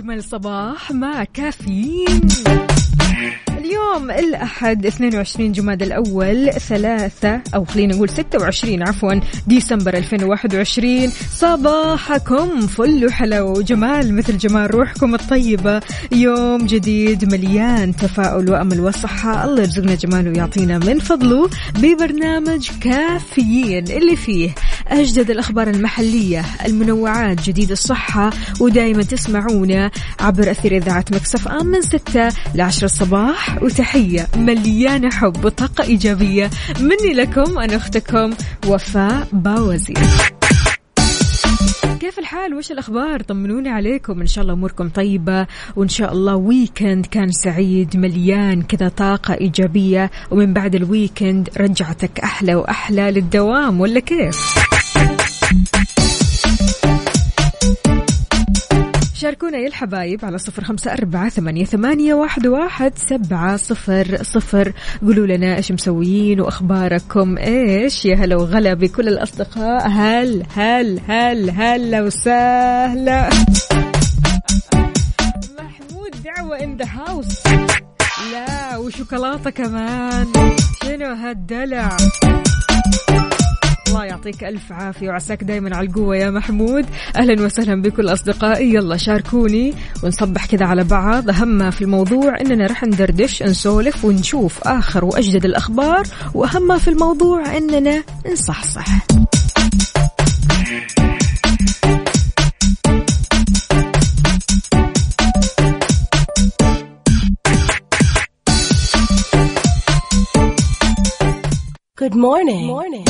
واجمل صباح مع كافيين. اليوم الأحد 22 جماد الأول ثلاثة أو خلينا نقول 26 عفوا ديسمبر 2021 صباحكم فل وحلاوة وجمال مثل جمال روحكم الطيبة. يوم جديد مليان تفاؤل وأمل وصحة. الله يرزقنا جماله ويعطينا من فضله. ببرنامج كافيين اللي فيه أجدد الأخبار المحلية المنوعات جديد الصحة ودائما تسمعونا عبر أثير إذاعة Mix FM من 6 ل 10 الصباح وتحية مليانة حب وطاقة إيجابية مني لكم أنا أختكم وفاء باوزير. كيف الحال؟ وش الأخبار؟ طمنوني عليكم. إن شاء الله أموركم طيبة وإن شاء الله weekend كان سعيد مليان كذا طاقة إيجابية. ومن بعد ال weekend رجعتك أحلى وأحلى للدوام ولا كيف؟ شاركونا يا الحبايب على صفر خمسة أربعة ثمانية, ثمانية واحد, واحد سبعة صفر صفر. قولوا لنا إيش مسويين وأخباركم. إيش؟ يا هلا وغلا بكل الأصدقاء. هل هل هل هلا وسهلا محمود دعوة إن ذا هاوس لا وشوكولاتة كمان. شنو هالدلع؟ الله يعطيك ألف عافية وعساك دايما على القوة يا محمود أهلا وسهلا بكل أصدقائي يلا شاركوني ونصبح كذا على بعض أهم ما في الموضوع إننا رح ندردش نسولف ونشوف آخر وأجدد الأخبار وأهم ما في الموضوع إننا نصحصح Good morning. morning.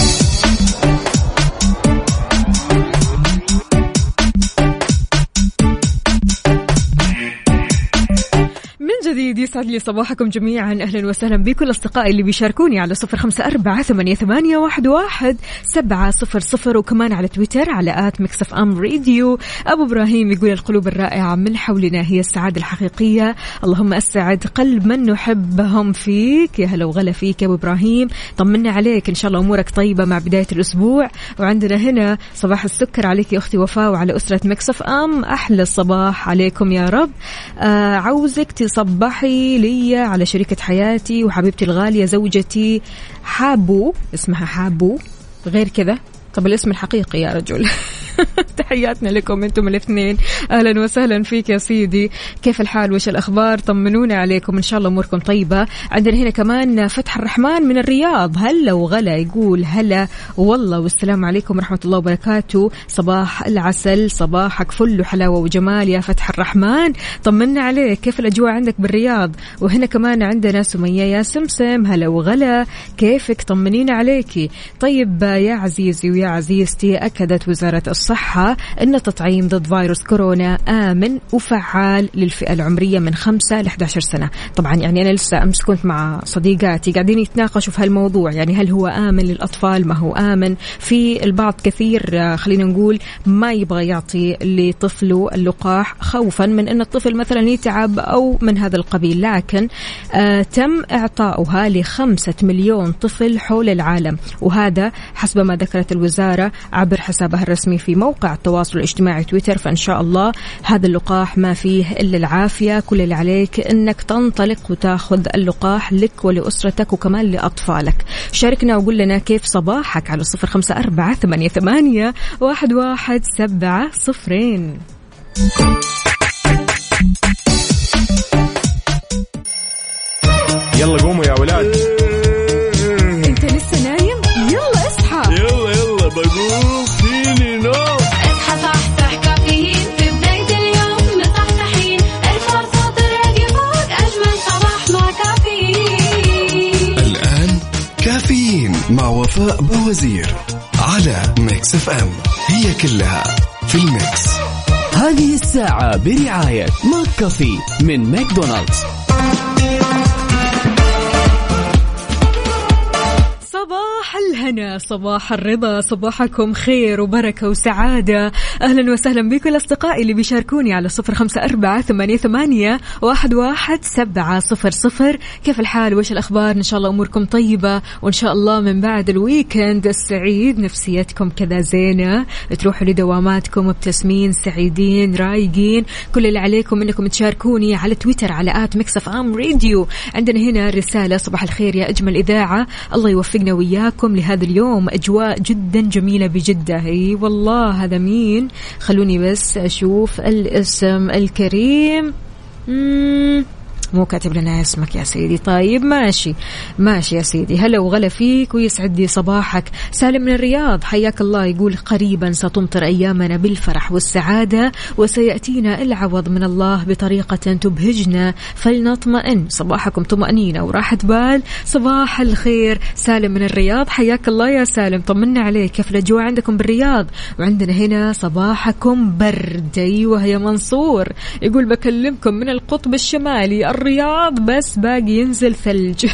جديد يسعد لي صباحكم جميعا. أهلا وسهلا بكل أصدقائي اللي بيشاركوني على صفر أربعة ثمانية, ثمانية واحد, واحد سبعة صفر صفر وكمان على تويتر على at Mix FM radio. أبو إبراهيم يقول القلوب الرائعة من حولنا هي السعادة الحقيقية. اللهم أسعد قلب من نحبهم فيك. يا هلا وغلا فيك يا أبو إبراهيم. طمنا عليك. إن شاء الله أمورك طيبة مع بداية الأسبوع. وعندنا هنا صباح السكر عليك يا أختي وفاء وعلى أسرة Mix FM. أحلى الصباح عليكم يا رب. آه عاوزك تصبحي لي على شريكة حياتي وحبيبتي الغالية زوجتي. حابو اسمها حابو غير كذا. طب الاسم الحقيقي يا رجل. تحياتنا لكم أنتم الاثنين. أهلا وسهلا فيك يا سيدي. كيف الحال؟ وش الأخبار؟ طمنونا عليكم. إن شاء الله أموركم طيبة. عندنا هنا كمان فتح الرحمن من الرياض. هلا وغلا يقول هلا والله. والسلام عليكم ورحمة الله وبركاته. صباح العسل صباحك فل وحلاوة وجمال يا فتح الرحمن. طمنا عليك. كيف الأجواء عندك بالرياض؟ وهنا كمان عندنا سمية يا سمسم. هلا وغلا. كيفك؟ طمنينا عليكي. طيب يا عزيزي ويا عزيزتي أكدت وزارة الصحة أن تطعيم ضد فيروس كورونا آمن وفعال للفئة العمرية من 5 ل 11 سنة. طبعا يعني أنا لسه أمس كنت مع صديقاتي قاعدين يتناقشوا في هالموضوع. يعني هل هو آمن للأطفال؟ ما هو آمن؟ في البعض كثير خلينا نقول ما يبغى يعطي لطفله اللقاح خوفا من أن الطفل مثلا يتعب أو من هذا القبيل. لكن آه تم إعطاؤها لخمسة مليون طفل حول العالم. وهذا حسب ما ذكرت الوزارة عبر حسابها الرسمي في موقع التواصل الاجتماعي تويتر فإن شاء الله هذا اللقاح ما فيه إلا العافية. كل اللي عليك أنك تنطلق وتاخذ اللقاح لك ولأسرتك وكمان لأطفالك. شاركنا وقول لنا كيف صباحك على صفر خمسة أربعة ثمانية, ثمانية واحد, واحد سبعة صفرين. يلا قوموا يا ولاد. باوزير على Mix FM هي كلها في ال mix. هذه الساعة برعاية McCafé من ماكدونالدز. الهنا صباح الرضا صباحكم خير وبركة وسعادة. أهلا وسهلا بكل أصدقائي اللي بيشاركوني على صفر خمسة أربعة ثمانية, ثمانية واحد, واحد سبعة صفر صفر. كيف الحال؟ وش الأخبار؟ إن شاء الله أموركم طيبة. وإن شاء الله من بعد ال weekend السعيد نفسيتكم كذا زينة. تروحوا لدواماتكم مبتسمين سعيدين رايقين. كل اللي عليكم إنكم تشاركوني على تويتر على at Mix FM radio. عندنا هنا رسالة صباح الخير يا أجمل إذاعة. الله يوفقنا وياكم لهذا اليوم أجواء جدا جميلة بجدة. اي والله هذا مين؟ خلوني بس أشوف الاسم الكريم. مم. مو كاتب لنا اسمك يا سيدي. طيب ماشي. ماشي يا سيدي. هلا وغلا فيك ويسعد لي صباحك. سالم من الرياض حياك الله. يقول قريبا ستمطر أيامنا بالفرح والسعادة وسيأتينا العوض من الله بطريقة تبهجنا. فلنطمئن. صباحكم طمأنينة وراحة بال. صباح الخير. سالم من الرياض حياك الله يا سالم. طمنا عليك. كيف الأجواء عندكم بالرياض؟ وعندنا هنا صباحكم برد أيوه يا منصور. يقول بكلمكم من القطب الشمالي الرياض بس باقي ينزل ثلج.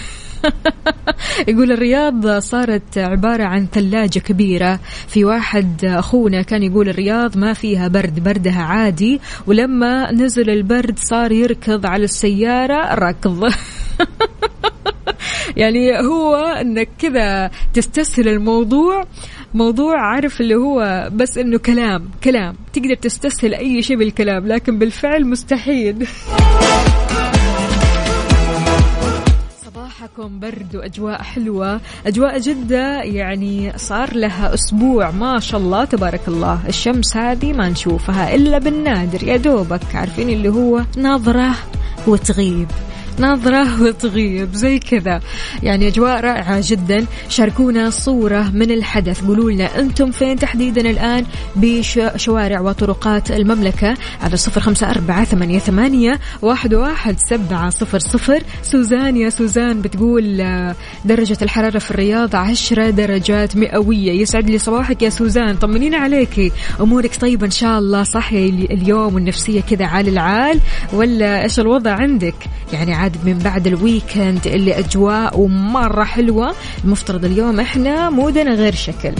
يقول الرياض صارت عبارة عن ثلاجة كبيرة. في واحد أخونا كان يقول الرياض ما فيها برد بردها عادي. ولما نزل البرد صار يركض على السيارة ركض. يعني هو إنك كذا تستسهل الموضوع. موضوع عارف اللي هو بس إنه كلام كلام. تقدر تستسهل أي شيء بالكلام لكن بالفعل مستحيل. صباحكم. برد وأجواء حلوة. أجواء جدة يعني صار لها أسبوع. ما شاء الله تبارك الله. الشمس هذه ما نشوفها إلا بالنادر. يا دوبك عارفين اللي هو نظرة وتغيب. نظرة وتغيب زي كذا. يعني أجواء رائعة جدا. شاركونا صورة من الحدث. قولوا لنا أنتم فين تحديدا الآن بشوارع وطرقات المملكة؟ على صفر خمسة أربعة ثمانية, ثمانية واحد, واحد سبعة صفر صفر. سوزان يا سوزان بتقول آه، درجة الحرارة في الرياض عشرة درجات مئوية. يسعد لي صباحك يا سوزان. طمنينا عليكي. أمورك طيبة إن شاء الله. صحي اليوم والنفسية كذا عال العال. ولا إيش الوضع عندك؟ يعني عاد من بعد ال weekend اللي أجواء ومرة حلوة. المفترض اليوم إحنا mood نا غير شكل.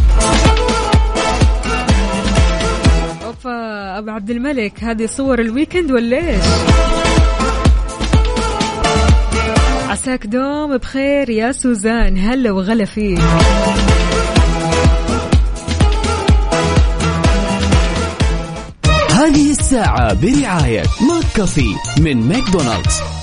أوبا أبو عبد الملك هذه صور ال weekend ولا إيش؟ عساك دوم بخير يا سوزان. هلا وغلا فيك. هذه الساعة برعاية McCafé من ماكدونالدز.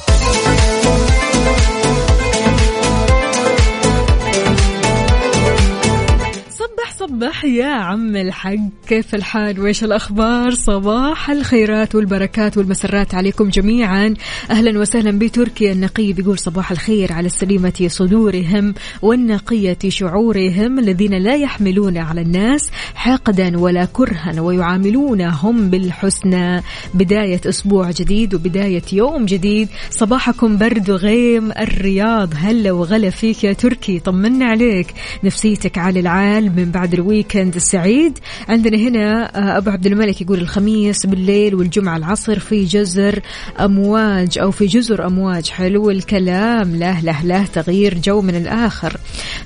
صبح يا عم الحق. كيف الحال؟ وإيش الأخبار؟ صباح الخيرات والبركات والمسرات عليكم جميعا. أهلا وسهلا بتركيا. النقي بيقول صباح الخير على السليمة صدورهم والنقية شعورهم الذين لا يحملون على الناس حقدا ولا كرها ويعاملونهم بالحسنى. بداية أسبوع جديد وبداية يوم جديد. صباحكم برد وغيم. الرياض هلا وغلا فيك يا تركي. طمنا عليك. نفسيتك عال العال من بعد الويكند السعيد عندنا هنا آه، أبو عبد الملك يقول الخميس بالليل والجمعة العصر في جزر أمواج أو في جزر أمواج. حلو الكلام. له له له تغيير جو من الآخر.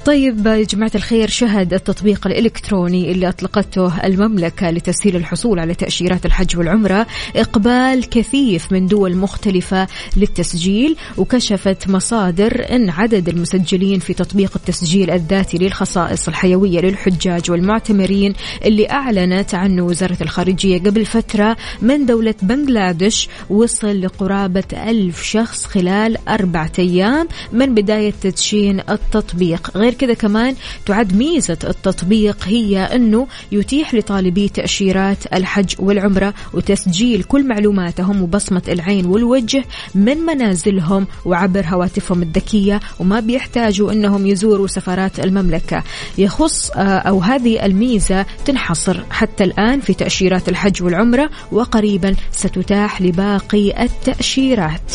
طيب يا جماعة الخير شهد التطبيق الإلكتروني اللي أطلقته المملكة لتسهيل الحصول على تأشيرات الحج والعمرة. إقبال كثيف من دول مختلفة للتسجيل وكشفت مصادر أن عدد المسجلين في تطبيق التسجيل الذاتي للخصائص الحيوية للحجاج والمعتمرين اللي أعلنت عنه وزارة الخارجية قبل فترة من دولة بنغلاديش وصل لقرابة ألف شخص خلال أربعة أيام من بداية تدشين التطبيق. غير كذا كمان تعد ميزة التطبيق هي أنه يتيح لطالبي تأشيرات الحج والعمرة وتسجيل كل معلوماتهم وبصمة العين والوجه من منازلهم وعبر هواتفهم الذكية وما بيحتاجوا أنهم يزوروا سفارات المملكة. يخص آه، أو هذه الميزة تنحصر. حتى الآن في تأشيرات الحج والعمرة وقريبا ستتاح لباقي التأشيرات.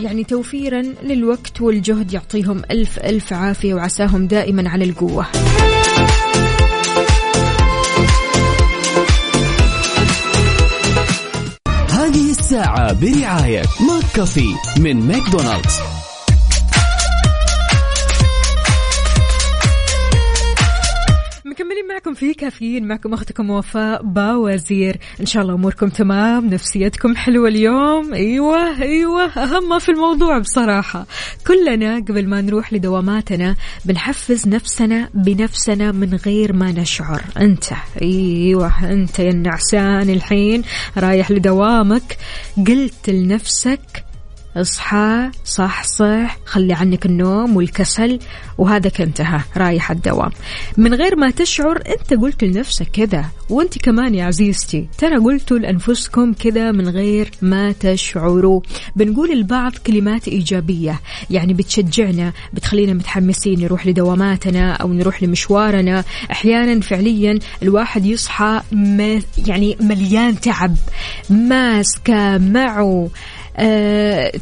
يعني توفيرا للوقت والجهد يعطيهم ألف ألف عافية وعساهم دائما على القوة. الساعة برعاية McCafé من ماكدونالدز. معكم في كافيين معكم أختكم وفاء باوزير. إن شاء الله أموركم تمام نفسيتكم حلوة اليوم. أيوه أيوه أهم ما في الموضوع بصراحة. كلنا قبل ما نروح لدواماتنا بنحفز نفسنا بنفسنا من غير ما نشعر. أنت أيوه أنت يا النعسان الحين رايح لدوامك. قلت لنفسك اصحى صح صح خلي عنك النوم والكسل وهذا انتهى رايح الدوام. من غير ما تشعر انت قلت لنفسك كذا وانت كمان يا عزيزتي. ترى قلتوا لأنفسكم كذا من غير ما تشعروا. بنقول البعض كلمات إيجابية يعني بتشجعنا بتخلينا متحمسين نروح لدواماتنا أو نروح لمشوارنا. أحيانا فعليا الواحد يصحى يعني مليان تعب. ماسكة معه.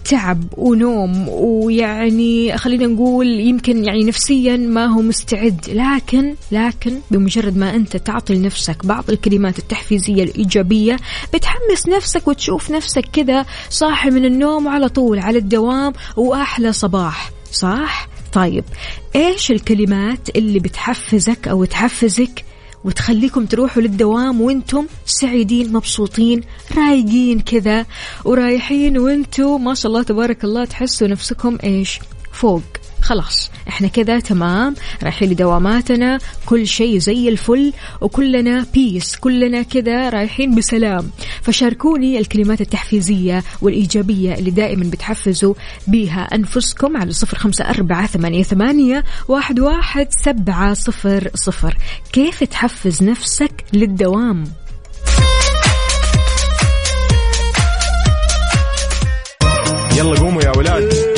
تعب ونوم ويعني خلينا نقول يمكن يعني نفسيا ما هو مستعد. لكن لكن بمجرد ما أنت تعطي لنفسك بعض الكلمات التحفيزية الإيجابية بتحمس نفسك وتشوف نفسك كذا صاحي من النوم على طول على الدوام وأحلى صباح. صح؟ طيب إيش الكلمات اللي بتحفزك أو تحفزك وتخليكم تروحوا للدوام وأنتم سعيدين مبسوطين رايقين كذا ورايحين وأنتم ما شاء الله تبارك الله تحسوا نفسكم إيش؟ فوق. خلاص إحنا كذا تمام؟ رايحين لدواماتنا كل شيء زي الفل وكلنا بيس كلنا كذا رايحين بسلام. فشاركوني الكلمات التحفيزية والإيجابية اللي دائما بتحفزوا بيها أنفسكم على صفر خمسة أربعة ثمانية, ثمانية واحد, واحد سبعة صفر صفر. كيف تحفز نفسك للدوام؟ يلا قوموا يا ولاد.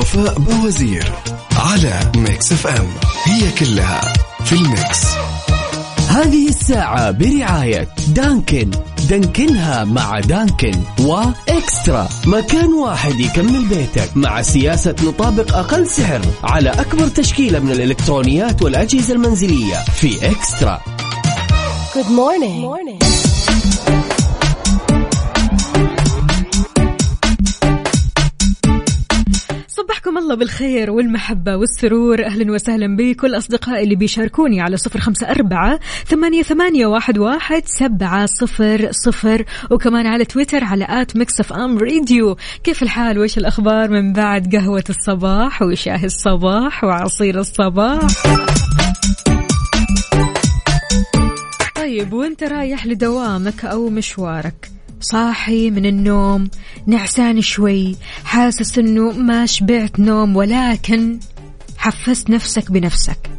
وفاء باوزير على Mix FM. هي كلها في ال mix. هذه الساعة برعاية دانكن. دانكنها مع دانكن وإكسترا. مكان واحد يكمل بيتك مع سياسة نطابق أقل سعر على أكبر تشكيلة من الإلكترونيات والأجهزة المنزلية في إكسترا. Good morning. morning. الله بالخير والمحبة والسرور. أهلا وسهلا بكل أصدقائي اللي بيشاركوني على صفر خمسة أربعة ثمانية, ثمانية واحد, واحد سبعة صفر صفر. وكمان على تويتر على at Mix FM radio كيف الحال؟ وإيش الأخبار من بعد قهوة الصباح وشاهي الصباح وعصير الصباح؟ طيب وانت رايح لدوامك أو مشوارك؟ صاحي من النوم نعسان شوي حاسس إنه ما شبعت نوم ولكن حفزت نفسك بنفسك.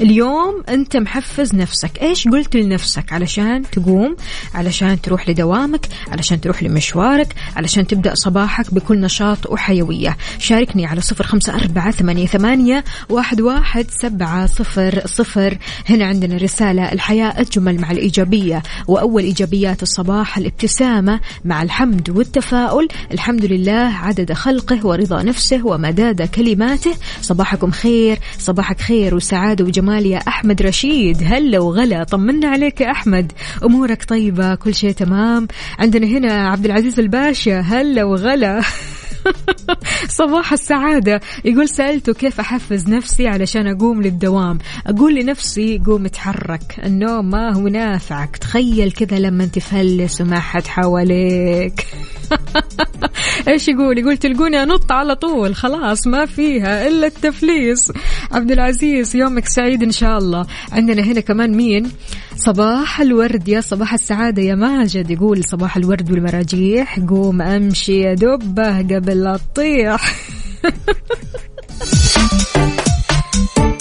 اليوم أنت محفز نفسك. إيش قلت لنفسك؟ علشان تقوم علشان تروح لدوامك علشان تروح لمشوارك علشان تبدأ صباحك بكل نشاط وحيوية. شاركني على صفر خمسة أربعة ثمانية, ثمانية واحد, واحد سبعة صفر صفر. هنا عندنا رسالة. الحياة أجمل مع الإيجابية وأول إيجابيات الصباح الابتسامة مع الحمد والتفاؤل. الحمد لله عدد خلقه ورضا نفسه ومداد كلماته. صباحكم خير صباحك خير وسعادة وجمال يا أحمد رشيد. هلا وغلا طمنا عليك يا أحمد. أمورك طيبة كل شيء تمام. عندنا هنا عبد العزيز الباشا هلا وغلا. صباح السعادة. يقول سألته كيف أحفز نفسي علشان أقوم للدوام. أقول لنفسي قوم اتحرك. النوم ما هو نافعك. تخيل كذا لما تفلس وما حد حواليك. إيش يقول؟ يقول تلقوني أنط على طول. خلاص ما فيها إلا التفليس. عبد العزيز يومك سعيد إن شاء الله. عندنا هنا كمان مين؟ صباح الورد يا صباح السعادة يا ماجد. يقول صباح الورد والمراجيح. قوم أمشي يا دبه قبل لا تطيح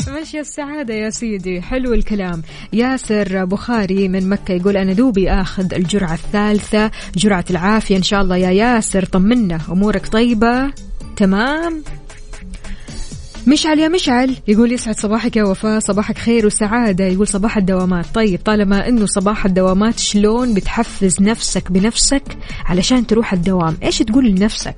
ماشي السعادة يا سيدي حلو الكلام. ياسر بخاري من مكة يقول أنا دوبي أخذ الجرعة الثالثة جرعة العافية إن شاء الله يا ياسر طمنا أمورك طيبة؟ تمام؟ مشعل يا مشعل. يقول يسعد صباحك يا وفاء. صباحك خير وسعادة. يقول صباح الدوامات. طيب طالما إنه صباح الدوامات شلون بتحفز نفسك بنفسك علشان تروح الدوام؟ إيش تقول لنفسك؟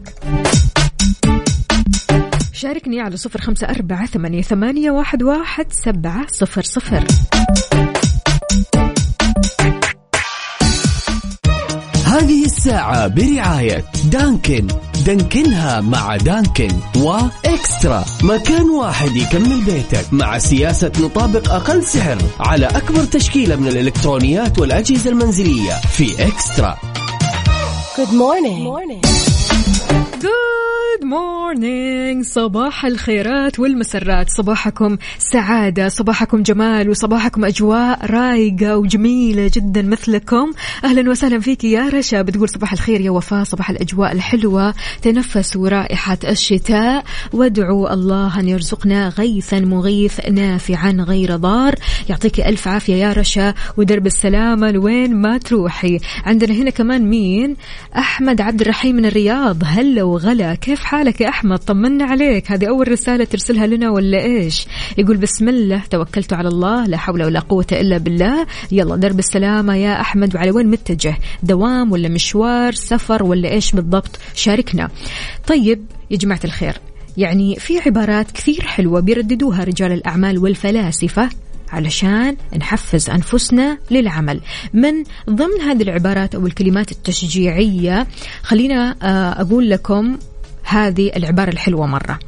شاركني على صفر خمسة أربعة ثمانية, ثمانية واحد, واحد سبعة صفر صفر. هذه الساعة برعاية دانكن. دانكنها مع دانكن وإكسترا مكان واحد يكمل بيتك مع سياسة نطابق أقل سعر على أكبر تشكيلة من الإلكترونيات والأجهزة المنزلية في إكسترا Good morning. morning. Good morning. صباح الخيرات والمسرات. صباحكم سعادة صباحكم جمال وصباحكم أجواء رايقة وجميلة جدا مثلكم. أهلا وسهلا فيك يا رشا. بتقول صباح الخير يا وفاء صباح الأجواء الحلوة. تنفسوا رائحة الشتاء. وادعوا الله أن يرزقنا غيثا مغيث نافعا غير ضار. يعطيك ألف عافية يا رشا. ودرب السلامة لوين ما تروحي. عندنا هنا كمان مين؟ أحمد عبد الرحيم من الرياض. هلا وغلا. كيف حالك يا أحمد طمنا عليك. هذه أول رسالة ترسلها لنا ولا إيش؟ يقول بسم الله توكلت على الله لا حول ولا قوة إلا بالله. يلا درب السلامة يا أحمد وعلى وين متجه؟ دوام ولا مشوار سفر ولا إيش بالضبط؟ شاركنا. طيب يا جماعة الخير يعني في عبارات كثير حلوة بيرددوها رجال الأعمال والفلاسفة علشان نحفز أنفسنا للعمل. من ضمن هذه العبارات أو الكلمات التشجيعية خلينا آه، أقول لكم هذه العبارة الحلوة مرة.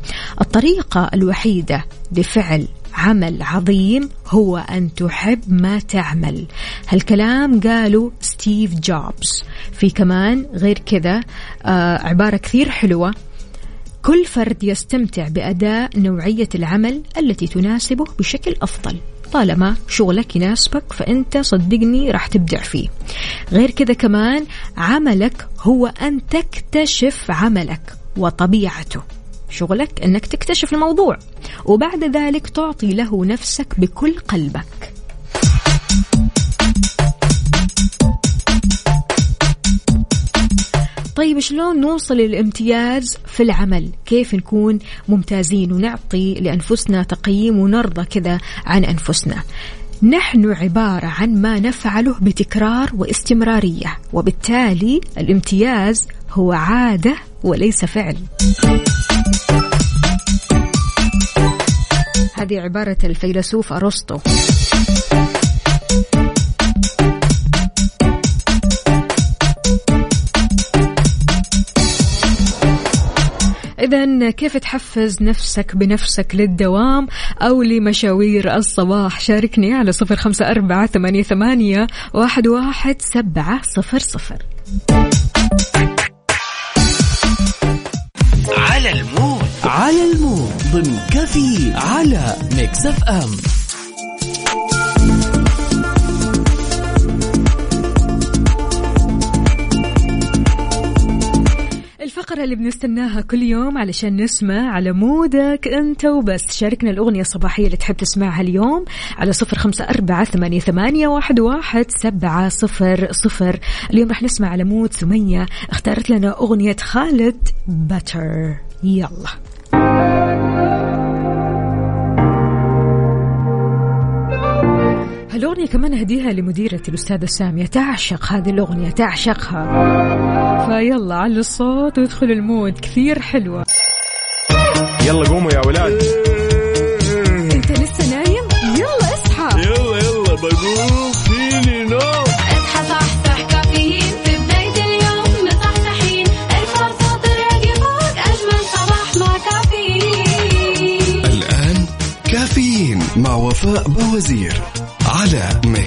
الطريقة الوحيدة لفعل عمل عظيم هو أن تحب ما تعمل. هالكلام قالوا ستيف جوبز. في كمان غير كذا آه عبارة كثير حلوة. كل فرد يستمتع بأداء نوعية العمل التي تناسبه بشكل أفضل. طالما شغلك يناسبك فأنت صدقني راح تبدع فيه. غير كذا كمان عملك هو أن تكتشف عملك. وطبيعته. شغلك أنك تكتشف الموضوع وبعد ذلك تعطي له نفسك بكل قلبك. طيب شلون نوصل للامتياز في العمل؟ كيف نكون ممتازين ونعطي لأنفسنا تقييم ونرضى كذا عن أنفسنا؟ نحن عبارة عن ما نفعله بتكرار واستمرارية وبالتالي الامتياز هو عادة وليس فعل. هذه عبارة الفيلسوف أرسطو. إذا كيف تحفز نفسك بنفسك للدوام أو لمشاوير الصباح؟ شاركني على صفر خمسة أربعة ثمانية, ثمانية واحد, واحد سبعة صفر صفر. على ال mood على ال mood ضمن كافيين على Mix FM. الفقرة اللي بنستناها كل يوم علشان نسمع على مودك أنت وبس. شاركنا الأغنية الصباحية اللي تحب تسمعها اليوم على صفر خمسة أربعة ثمانية, ثمانية واحد, واحد سبعة صفر صفر. اليوم راح نسمع على مود سمية. اختارت لنا أغنية خالد باتر يلا. هالأغنية كمان أهديها لمديرتي الأستاذة سامية. تعشق هذه الأغنية تعشقها. فيلا على الصوت وادخل المود. كثير حلوة. يلا قوموا يا ولاد. أنت لسه نايم؟ يلا اصحى. يلا يلا بقوم.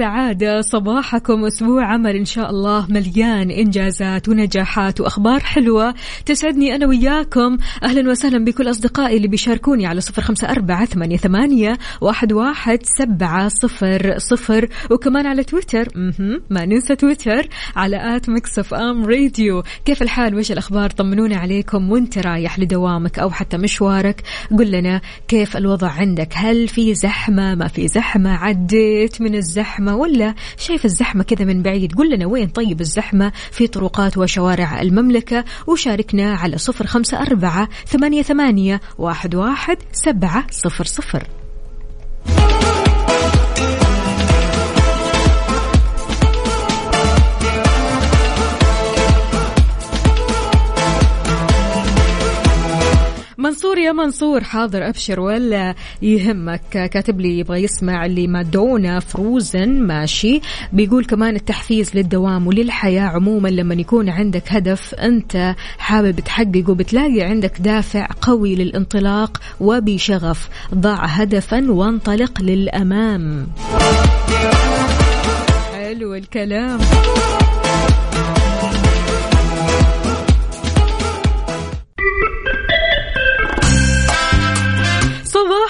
الهنا والسعادة صباحكم أسبوع عمل إن شاء الله مليان إنجازات ونجاحات وأخبار حلوة. تسعدني أنا وياكم. أهلا وسهلا بكل أصدقائي اللي بيشاركوني على صفر خمسة أربعة ثمانية, واحد, واحد سبعة صفر صفر. وكمان على تويتر. ما ننسى تويتر. على at Mix FM Radio. كيف الحال؟ وش الأخبار؟ طمنونا عليكم وأنت رايح لدوامك أو حتى مشوارك. قل لنا كيف الوضع عندك؟ هل في زحمة؟ ما في زحمة؟ عديت من الزحمة. ولا شايف الزحمة كذا من بعيد؟ قل لنا وين طيب الزحمة؟ في طرقات وشوارع المملكة وشاركنا على صفر خمسة أربعة ثمانية, ثمانية واحد, واحد سبعة صفر صفر. يا منصور حاضر أبشر ولا يهمك. كاتب لي يبغى يسمع اللي مادونا فروزن ماشي. بيقول كمان التحفيز للدوام وللحياة عموما لما يكون عندك هدف أنت حابب تحققه بتلاقي عندك دافع قوي للانطلاق وبشغف. ضع هدفا وانطلق للأمام. حلو الكلام.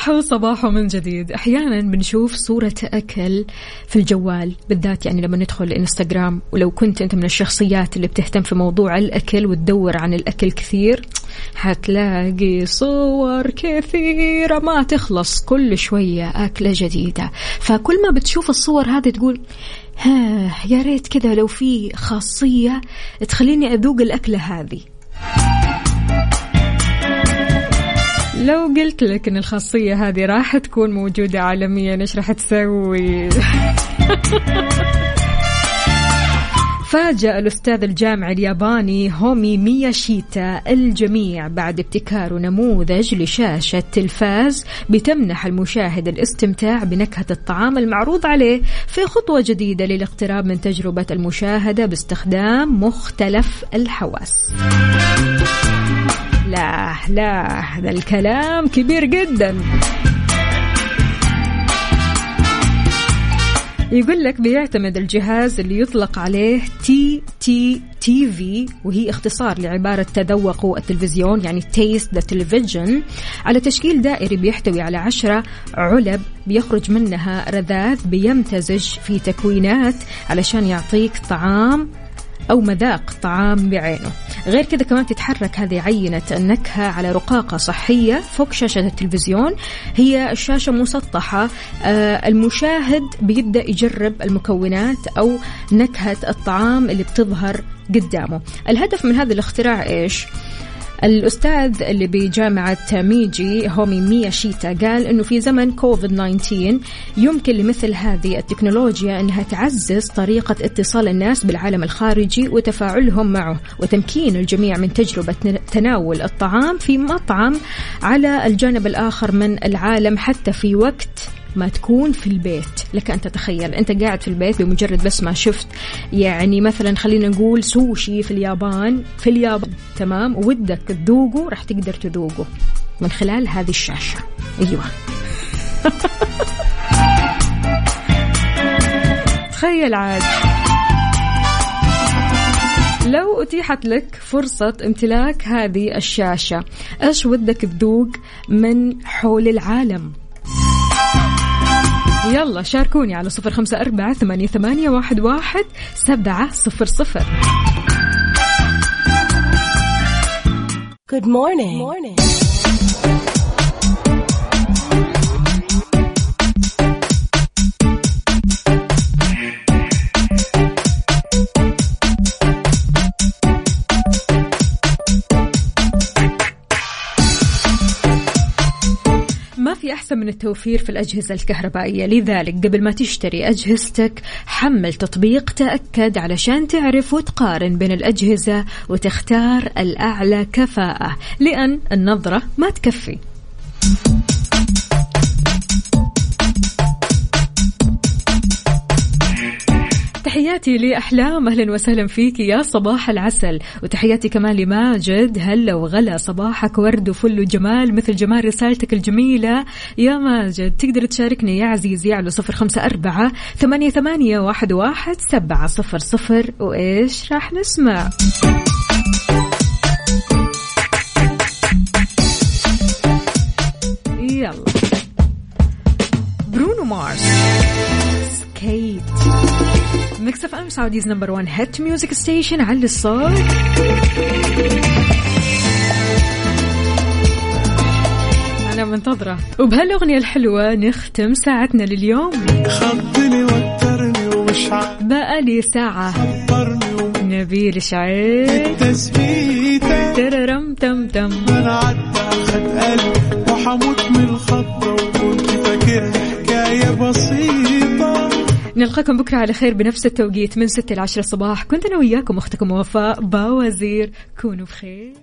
صباحو صباحو من جديد. أحيانا بنشوف صورة أكل في الجوال بالذات يعني لما ندخل الانستغرام ولو كنت أنت من الشخصيات اللي بتهتم في موضوع الأكل وتدور عن الأكل كثير حتلاقي صور كثيرة ما تخلص كل شوية أكلة جديدة. فكل ما بتشوف الصور هذه تقول ها يا ريت كذا لو في خاصية تخليني أذوق الأكلة هذه. لو قلت لك إن الخاصية هذه راح تكون موجودة عالميا إيش راح تسوي؟ فاجأ الأستاذ الجامعي الياباني هومي مياشيتا الجميع بعد ابتكار نموذج لشاشة تلفاز بتمنح المشاهد الاستمتاع بنكهة الطعام المعروض عليه في خطوة جديدة للاقتراب من تجربة المشاهدة باستخدام مختلف الحواس. لا لا هذا الكلام كبير جدا. يقول لك بيعتمد الجهاز اللي يطلق عليه TTTV وهي اختصار لعبارة تذوقوا التلفزيون يعني taste the تلفزيون على تشكيل دائري بيحتوي على عشرة علب بيخرج منها رذاذ بيمتزج في تكوينات علشان يعطيك طعام أو مذاق طعام بعينه. غير كذا كمان تتحرك هذه عينة النكهة على رقاقة صحية فوق شاشة التلفزيون. هي الشاشة مسطحة. آه المشاهد بيبدأ يجرب المكونات أو نكهة الطعام اللي بتظهر قدامه. الهدف من هذا الاختراع إيش؟ الأستاذ اللي بجامعة ميجي هومي مياشيتا قال أنه في زمن كوفيد 19 يمكن لمثل هذه التكنولوجيا أنها تعزز طريقة اتصال الناس بالعالم الخارجي وتفاعلهم معه وتمكين الجميع من تجربة تناول الطعام في مطعم على الجانب الآخر من العالم حتى في وقت ما تكون في البيت. لك أن تتخيل أنت قاعد في البيت بمجرد بس ما شفت. يعني مثلا خلينا نقول سوشي في اليابان في اليابان. تمام؟ ودك تذوقه راح تقدر تذوقه. من خلال هذه الشاشة. أيوة. تخيل عاد. لو أتيحت لك فرصة امتلاك هذه الشاشة إيش ودك تذوق من حول العالم؟ يلا شاركوني على صفر خمسة أربعة ثمانية, ثمانية واحد, واحد سبعة صفر صفر Good morning. Good morning. أحسن من التوفير في الأجهزة الكهربائية. لذلك قبل ما تشتري أجهزتك حمل تطبيق تأكد علشان تعرف وتقارن بين الأجهزة وتختار الأعلى كفاءة لأن النظرة ما تكفي. تحياتي لأحلام أهلا وسهلا فيك يا صباح العسل. وتحياتي كمان لماجد هلا وغلا صباحك ورد وفل وجمال مثل جمال رسالتك الجميلة. يا ماجد تقدر تشاركني يا عزيزي على صفر خمسة أربعة ثمانية, ثمانية واحد, واحد سبعة صفر صفر. وإيش راح نسمع؟ FM Saudi's number 1 hit music station على الصوت أنا منتظرة. وبهالأغنية الحلوة نختم ساعتنا لليوم. خضني وترني ومش بقالي ساعة. عبرني نبيل شعيب تررم تم تم. أنا عدى اخد قلبي وحموت من الخضة نلقاكم بكرة على خير بنفس التوقيت من 6 ل 10 الصباح كنت أنا وياكم أختكم وفاء باوزير. كونوا بخير.